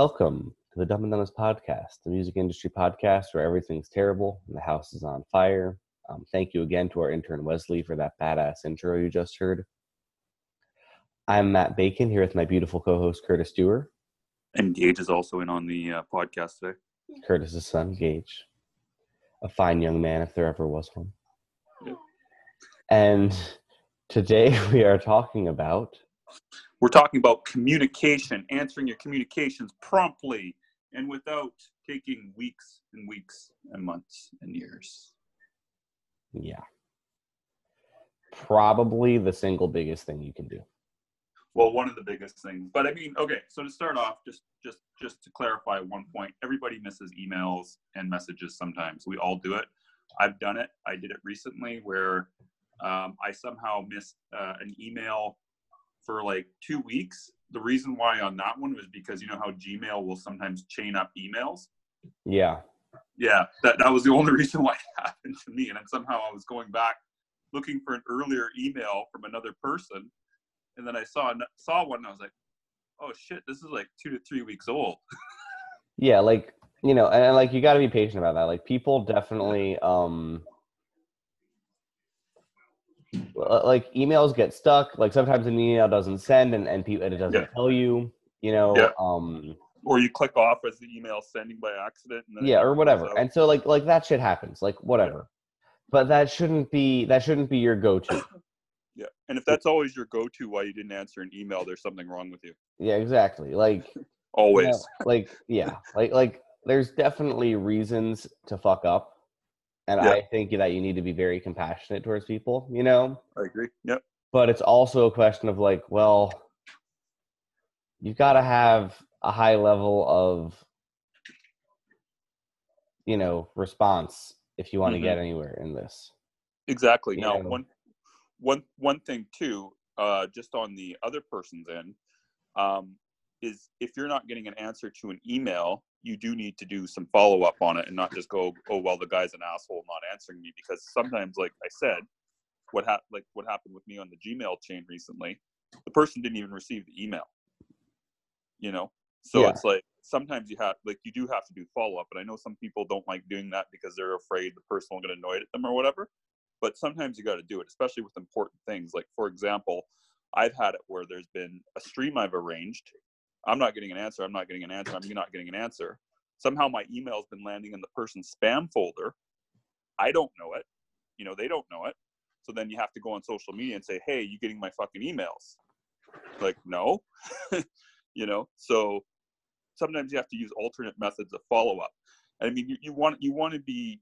Welcome to the Dumb and Dumbest podcast, the music industry podcast where everything's terrible and the house is on fire. Um, thank you again to our intern Wesley for that badass intro you just heard. I'm Matt Bacon here with my beautiful co-host Curtis Dewar. And Gage is also in on the uh, podcast today. Curtis's son, Gage, a fine young man if there ever was one. Yeah. And today we are talking about We're talking about communication, answering your communications promptly and without taking weeks and weeks and months and years. yeah, probably the single biggest thing you can do. Well, one of the biggest things. But I mean, okay, so to start off, just just just to clarify one point, everybody misses emails and messages sometimes. We all do it. I've done it. I did it recently where um, I somehow missed uh, an email for like two weeks. The reason why on that one was because you know how Gmail will sometimes chain up emails. Yeah, Yeah, that, that was the only reason why it happened to me. And then somehow I was going back looking for an earlier email from another person. And then I saw saw one and I was like, oh shit, this is like two to three weeks old. yeah, like you know, and, and, like you got to be patient about that. Like people definitely, um, like emails get stuck. Like sometimes an email doesn't send, and and, people, and it doesn't Yeah. tell you. You know, Yeah. um, Or you click off as the email sending by accident. And then yeah, or whatever. out. And so like like that shit happens. Like whatever. But that shouldn't be that shouldn't be your go-to. yeah. And if that's always your go to why you didn't answer an email, there's something wrong with you. Yeah, exactly. Like you Always. know, like yeah, like like there's definitely reasons to fuck up. And Yeah. I think that you need to be very compassionate towards people, you know? I agree. Yep. but it's also a question of like well you've got to have a high level of you know response if you want to Mhm. get anywhere in this Exactly. Now, Yeah. one, one, one thing too, uh, just on the other person's end, um, is if you're not getting an answer to an email, you do need to do some follow up on it and not just go, oh well, the guy's an asshole not answering me because sometimes, like I said, what hap- like what happened with me on the Gmail chain recently, the person didn't even receive the email. You know, so Yeah. it's like sometimes you have like you do have to do follow up, and I know some people don't like doing that because they're afraid the person will get annoyed at them or whatever but sometimes you got to do it, especially with important things. Like, for example, I've had it where there's been a stream I've arranged. I'm not getting an answer. I'm not getting an answer. I'm not getting an answer. Somehow my email's been landing in the person's spam folder. I don't know it. You know, they don't know it. So then you have to go on social media and say, hey, you getting my fucking emails? Like, no. you know, so sometimes you have to use alternate methods of follow up. I mean, you, you want you want to be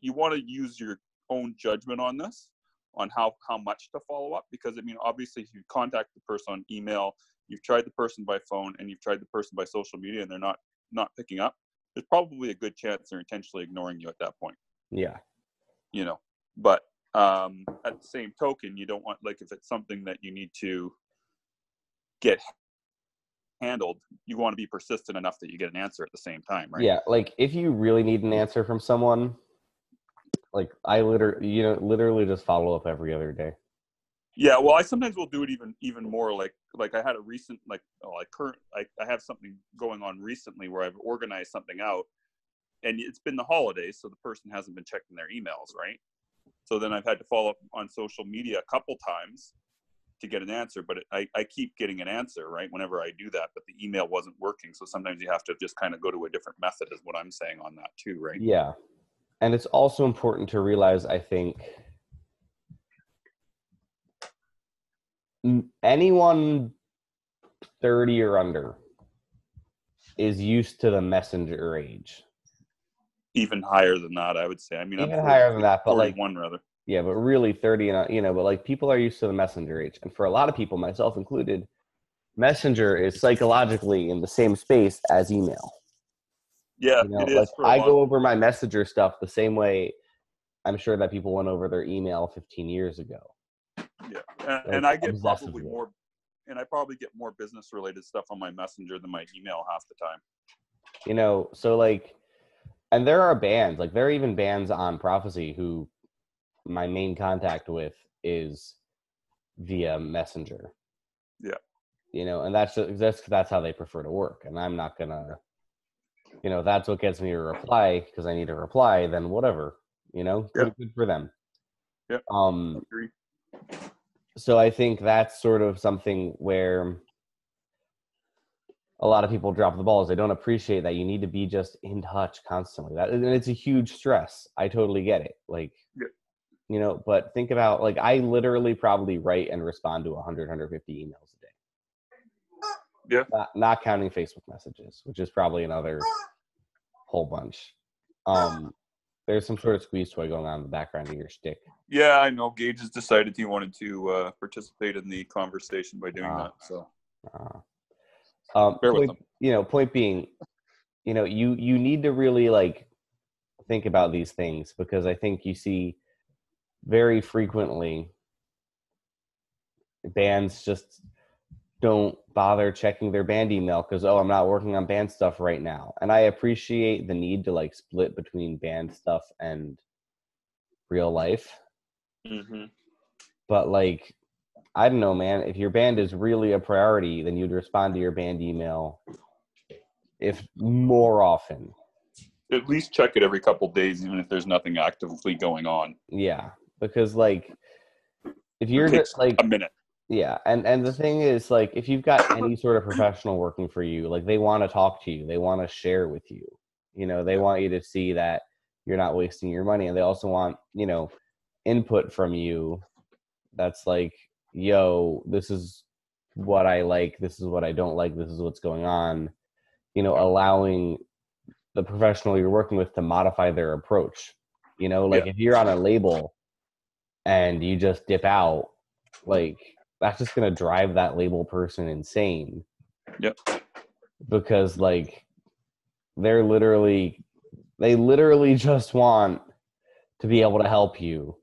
you want to use your own judgment on this on how how much to follow up because i mean obviously if you contact the person on email you've tried the person by phone and you've tried the person by social media and they're not not picking up there's probably a good chance they're intentionally ignoring you at that point. Yeah. You know but um at the same token you don't want like if it's something that you need to get handled you want to be persistent enough that you get an answer at the same time right? Yeah like if you really need an answer from someone like i literally you know literally just follow up every other day Yeah, well, I sometimes will do it even even more. Like like I had a recent like oh, like current I, I have something going on recently where I've organized something out, and it's been the holidays, so the person hasn't been checking their emails, right? So then I've had to follow up on social media a couple times to get an answer, but it, I I keep getting an answer right whenever I do that, but the email wasn't working. So sometimes you have to just kind of go to a different method, is what I'm saying on that too, right? yeah and it's also important to realize i think anyone 30 or under is used to the messenger age Even higher than that, I would say. I mean, I'm even higher than that but like one rather. yeah but really 30 and uh, you know but like people are used to the messenger age and for a lot of people myself included messenger is psychologically in the same space as email Yeah, you know it is. like i go over my messenger stuff the same way i'm sure that people went over their email 15 years ago Yeah, and, and I get probably more, and I probably get more business related stuff on my messenger than my email half the time. you know so like and there are bands like there are even bands on prophecy who my main contact with is via messenger Yeah. you know, and that's just, that's that's how they prefer to work. And I'm not gonna, you know, that's what gets me to reply because I need a reply. Then whatever, you know, Yeah. good, for them. Yeah. Um. So I think that's sort of something where a lot of people drop the balls. They don't appreciate that you need to be just in touch constantly. That and it's a huge stress. I totally get it. Like, Yeah. you know, but think about like I literally probably write and respond to 100, 150 emails a day. Yeah. Not, not counting Facebook messages, which is probably another whole bunch. Um, there's some sort of squeeze toy going on in the background of your stick. Yeah, I know. Gage has decided he wanted to uh, participate in the conversation by doing Ah. that. So Uh, um, Bear with point, you know, point being, you know, you you need to really like think about these things because I think you see very frequently bands just don't bother checking their band email because oh i'm not working on band stuff right now and i appreciate the need to like split between band stuff and real life mm-hmm. but like i don't know man if your band is really a priority then you'd respond to your band email if more often at least check it every couple days, even if there's nothing actively going on. yeah because like if you're just like A minute. Yeah and and the thing is like if you've got any sort of professional working for you like they want to talk to you they want to share with you you know they want you to see that you're not wasting your money and they also want you know input from you that's like yo this is what i like this is what i don't like this is what's going on you know allowing the professional you're working with to modify their approach you know like if you're on a label and you just dip out like that's just going to drive that label person insane Yep. because like they're literally they literally just want to be able to help you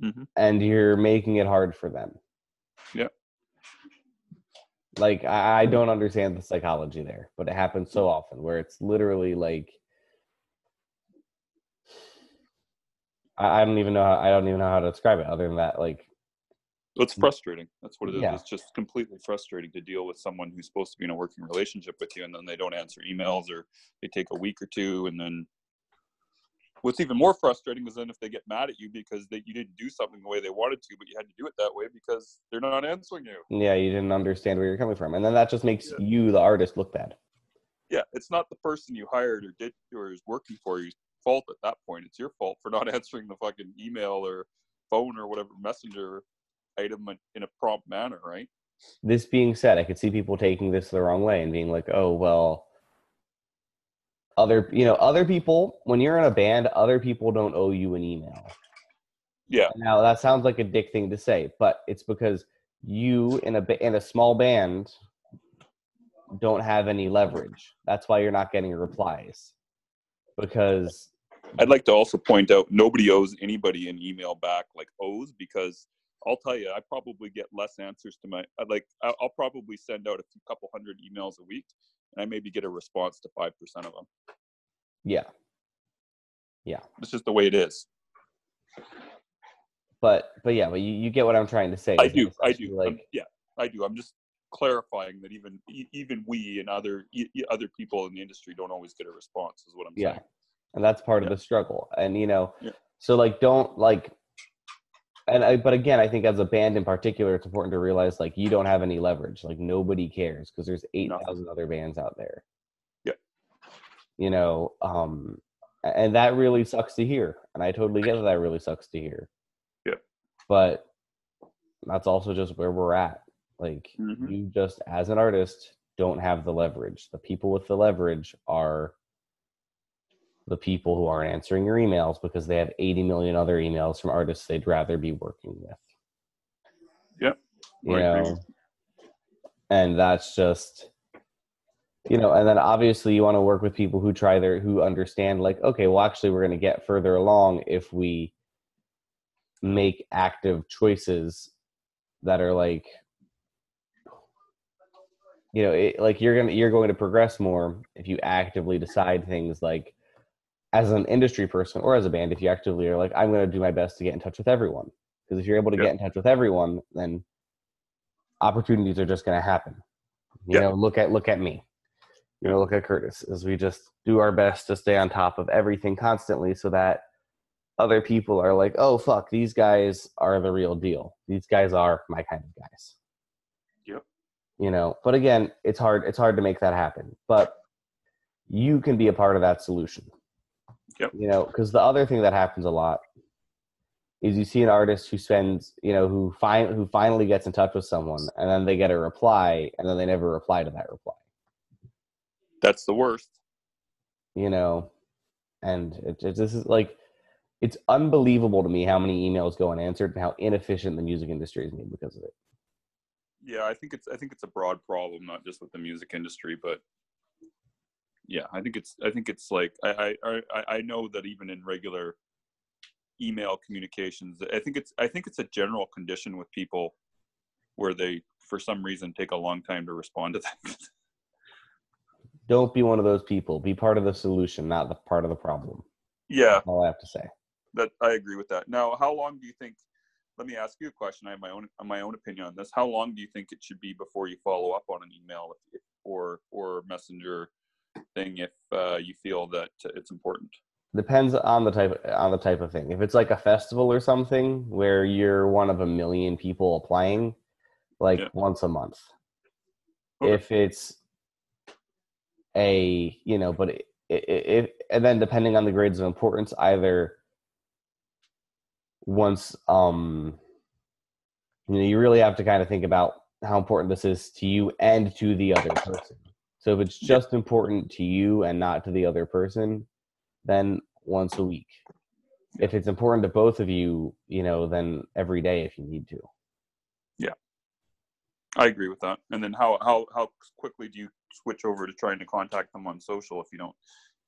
hmm and you're making it hard for them Yep. like I, I don't understand the psychology there but it happens so often where it's literally like I, I don't even know how, i don't even know how to describe it other than that like It's frustrating. That's what it is. Yeah. It's just completely frustrating to deal with someone who's supposed to be in a working relationship with you, and then they don't answer emails, or they take a week or two, and then. What's even more frustrating is then if they get mad at you because they, you didn't do something the way they wanted to, but you had to do it that way because they're not answering you. yeah you didn't understand where you're coming from and then that just makes Yeah. you the artist look bad Yeah, it's not the person you hired or did or is working for you's fault at that point. It's your fault for not answering the fucking email or phone or whatever messenger item in- in a prompt manner, right? this being said, I could see people taking this the wrong way and being like, "Oh, well, other, you know, other people when you're in a band, other people don't owe you an email." Yeah, Now, that sounds like a dick thing to say, but it's because you in a in a small band don't have any leverage. That's why you're not getting replies. Because I'd like to also point out nobody owes anybody an email back like owes because I'll tell you, I probably get less answers to my like. I- I'll probably send out a few couple hundred emails a week, and I maybe get a response to five percent of them. yeah, yeah. It's just the way it is. but but yeah, but you, you get what I'm trying to say. I do. I do. Like Um, yeah, I do. I'm just clarifying that even even we and other other people in the industry don't always get a response. Is what I'm yeah saying. and that's part Yeah. of the struggle and you know Yeah. so like don't like and I, but again i think as a band in particular it's important to realize like you don't have any leverage. Like nobody cares because there's 8000 other bands out there. Yeah. you know um and that really sucks to hear. And i totally get that that really sucks to hear. Yeah. but that's also just where we're at. Like Mhm. you just as an artist don't have the leverage. The people with the leverage are the people who aren't answering your emails because they have 80 million other emails from artists they'd rather be working with Yep. you agree. know and that's just you know and then obviously you want to work with people who try their who understand like okay well actually we're going to get further along if we make active choices that are like you know it, like you're gonna you're going to progress more if you actively decide things like as an industry person or as a band if you actively are like i'm going to do my best to get in touch with everyone because if you're able to Yeah. get in touch with everyone then opportunities are just going to happen. You Yeah. know, look at look at me. You know, look at Curtis as we just do our best to stay on top of everything constantly, so that other people are like, "Oh fuck, these guys are the real deal. These guys are my kind of guys." Yep. You know, but again, it's hard. It's hard to make that happen. But you can be a part of that solution. Yep. You know, because the other thing that happens a lot is you see an artist who spends, you know, who find who finally gets in touch with someone, and then they get a reply, and then they never reply to that reply. That's the worst. You know, and it, it this is like, it's unbelievable to me how many emails go unanswered and how inefficient the music industry is made because of it. Yeah, I think it's I think it's a broad problem, not just with the music industry, but yeah, I think it's I think it's like I I I, I know that even in regular email communications, I think it's I think it's a general condition with people where they for some reason take a long time to respond to that. Don't be one of those people. Be part of the solution, not the part of the problem. yeah, That's all I have to say. that I agree with that. Now, how long do you think? Let me ask you a question. I have my own my own opinion on this. How long do you think it should be before you follow up on an email or or messenger thing if uh, you feel that it's important? Depends on the type on the type of thing. If it's like a festival or something where you're one of a million people applying, like Yeah. once a month. Okay. If it's a you know, but it, it, it and then depending on the grades of importance, either once um you know you really have to kind of think about how important this is to you and to the other person. So if it's just important to you and not to the other person, then once a week. If it's important to both of you, you know, then every day if you need to. Yeah. I agree with that. And then how how how quickly do you switch over to trying to contact them on social if you don't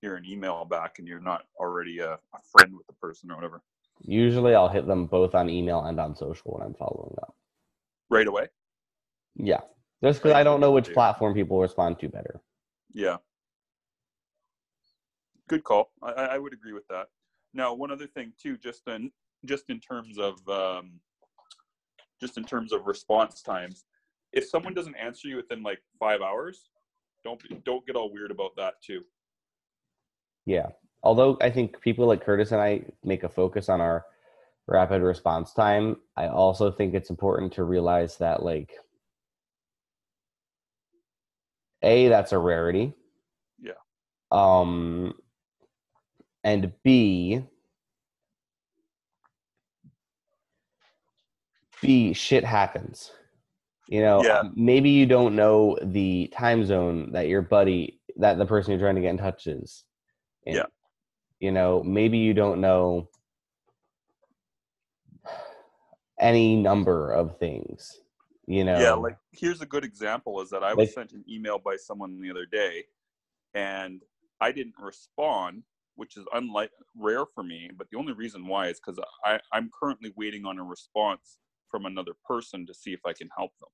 hear an email back and you're not already a, a friend with the person or whatever? Usually I'll hit them both on email and on social when I'm following up. Right away. Yeah. Just because I don't know which platform people respond to better. Yeah. Good call. I, I I would agree with that. Now, one other thing too, just in just in terms of um, just in terms of response times, if someone doesn't answer you within like five hours, don't be- don't get all weird about that too. Yeah. Although I think people like Curtis and I make a focus on our rapid response time, I also think it's important to realize that like A, that's a rarity. Yeah. Um and B B shit happens. You know, Yeah. maybe you don't know the time zone that your buddy that the person you're trying to get in touch is. in. Yeah. You know, maybe you don't know any number of things. You know. Yeah, like here's a good example is that I was Like- sent an email by someone the other day and I didn't respond, which is unlike rare for me, but the only reason why is because I I'm currently waiting on a response from another person to see if I can help them.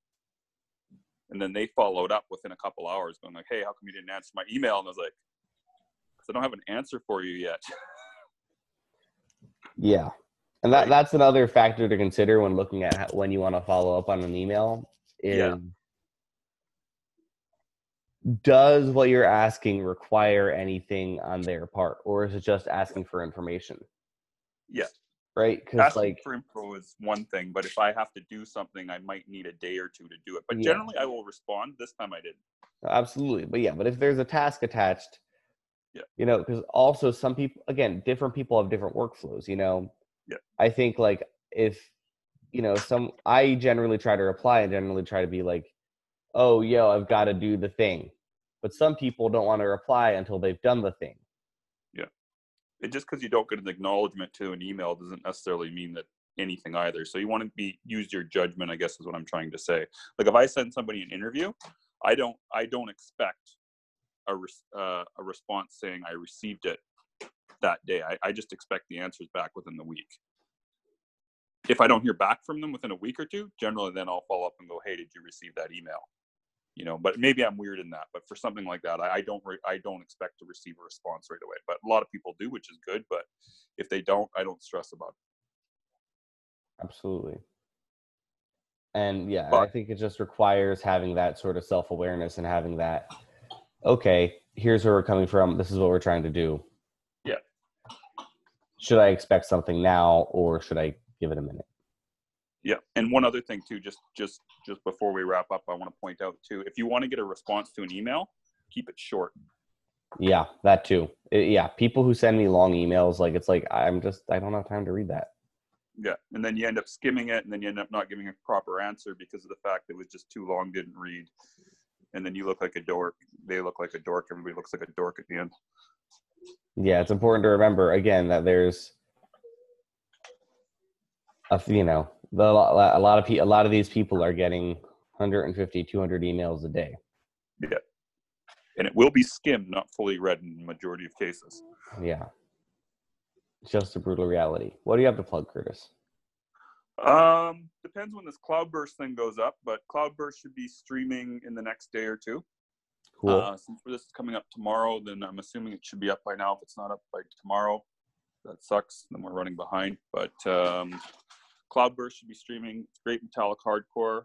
And then they followed up within a couple hours, going like, "Hey, how come you didn't answer my email?" And I was like, "Cause I don't have an answer for you yet." Yeah. And that Right. that's another factor to consider when looking at how, when you want to follow up on an email is Yeah. does what you're asking require anything on their part or is it just asking for information? yeah, Right? Cuz like for info is one thing, but if I have to do something, I might need a day or two to do it. But Yeah. generally, I will respond. This time, I didn't. absolutely. But yeah, but if there's a task attached Yeah. you know, cuz also some people again, different people have different workflows, you know. Yeah. I think like if you know, some I generally try to reply and generally try to be like, "Oh, yo, I've got to do the thing." But some people don't want to reply until they've done the thing. it just because you don't get an acknowledgement to an email doesn't necessarily mean that anything either. So you want to be use your judgment, I guess is what I'm trying to say. Like if I send somebody an interview, I don't I don't expect a res, uh, a response saying I received it that day. I, I just expect the answers back within the week. If I don't hear back from them within a week or two, generally then I'll follow up and go, "Hey, did you receive that email?" You know, but maybe I'm weird in that. But for something like that, I, I don't re- I don't expect to receive a response right away. But a lot of people do, which is good. But if they don't, I don't stress about it. Absolutely. And yeah, I think it just requires having that sort of self awareness and having that, okay, here's where we're coming from. This is what we're trying to do. Should I expect something now or should I give it a minute? Yeah, and one other thing too, just just just before we wrap up, I want to point out too, if you want to get a response to an email, keep it short. Yeah, that too. It- yeah, people who send me long emails, like it's like I'm just I don't have time to read that. Yeah, and then you end up skimming it, and then you end up not giving a proper answer because of the fact it was just too long, didn't read, and then you look like a dork. They look like a dork. Everybody looks like a dork at the end. Yeah, it's important to remember again that there's a you know the, a lot of pe- a lot of these people are getting 150 200 emails a day. Yeah, and it will be skimmed, not fully read in the majority of cases. Yeah. Just a brutal reality. What do you have to plug, Curtis? Um, depends when this Cloudburst thing goes up, but Cloudburst should be streaming in the next day or two. Cool. Uh, since this is coming up tomorrow, then I'm assuming it should be up by now. If it's not up by tomorrow, that sucks. Then we're running behind. But um, Cloudburst should be streaming. It's great metallic hardcore,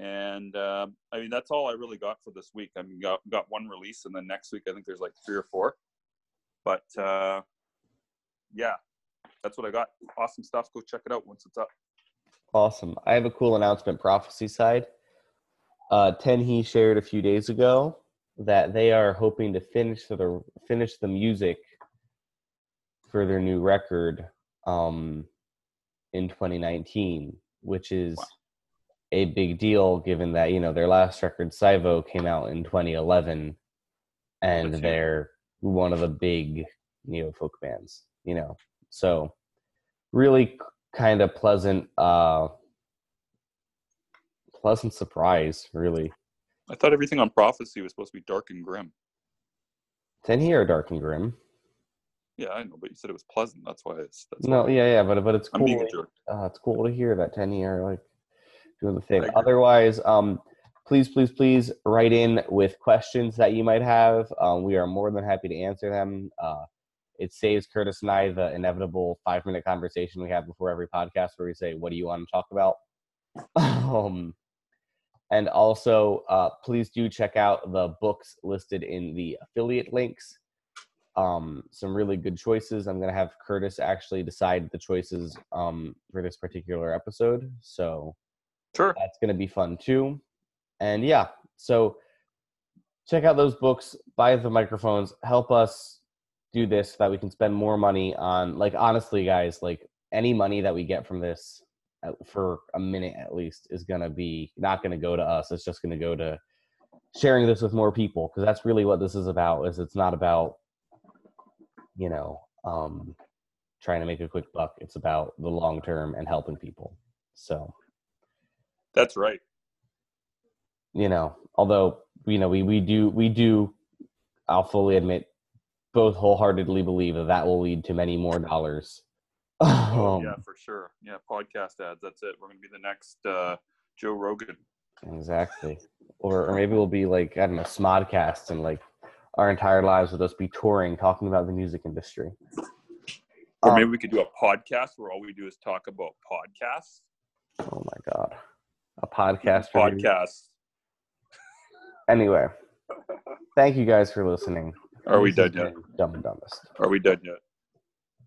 and um I mean that's all I really got for this week. I mean, got got one release, and then next week I think there's like three or four. But uh, yeah, that's what I got. Awesome stuff. Go check it out once it's up. Awesome. I have a cool announcement prophecy side. Uh, Tenhi shared a few days ago that they are hoping to finish the finish the music for their new record um, in 2019, which is Wow. a big deal given that you know their last record, Saivo, came out in 2011, and That's they're one of the big neo folk bands. You know, so really kind of pleasant uh pleasant surprise really I thought everything on Prophecy was supposed to be dark and grim. Tenhi dark and grim Yeah, I know, but you said it was pleasant. That's why it's. That's no why yeah yeah but but it's I'm cool being a jerk. uh, it's cool to hear that Tenhi like doing the thing otherwise um please please please write in with questions that you might have um we are more than happy to answer them uh it saves Curtis and I the inevitable five minute conversation we have before every podcast where we say, What do you want to talk about? um, and also, uh, please do check out the books listed in the affiliate links. Um, some really good choices. I'm going to have Curtis actually decide the choices um, for this particular episode. So Sure. that's going to be fun too. And yeah, so check out those books, buy the microphones, help us do this so that we can spend more money on like honestly guys, like any money that we get from this for a minute at least is going to be not going to go to us. It's just going to go to sharing this with more people because that's really what this is about is it's not about you know um trying to make a quick buck it's about the long term and helping people so That's right. you know although you know we we do we do i'll fully admit both wholeheartedly believe that that will lead to many more dollars Oh, yeah, for sure. Yeah, podcast ads. That's it. We're gonna be the next uh, Joe Rogan. exactly or, or maybe we'll be like i don't know smodcast and like our entire lives will just be touring talking about the music industry Or Um, maybe we could do a podcast where all we do is talk about podcasts. oh my god a podcast Podcast. Anyway thank you guys for listening Are we done yet? dumb and dumbest Are we done yet?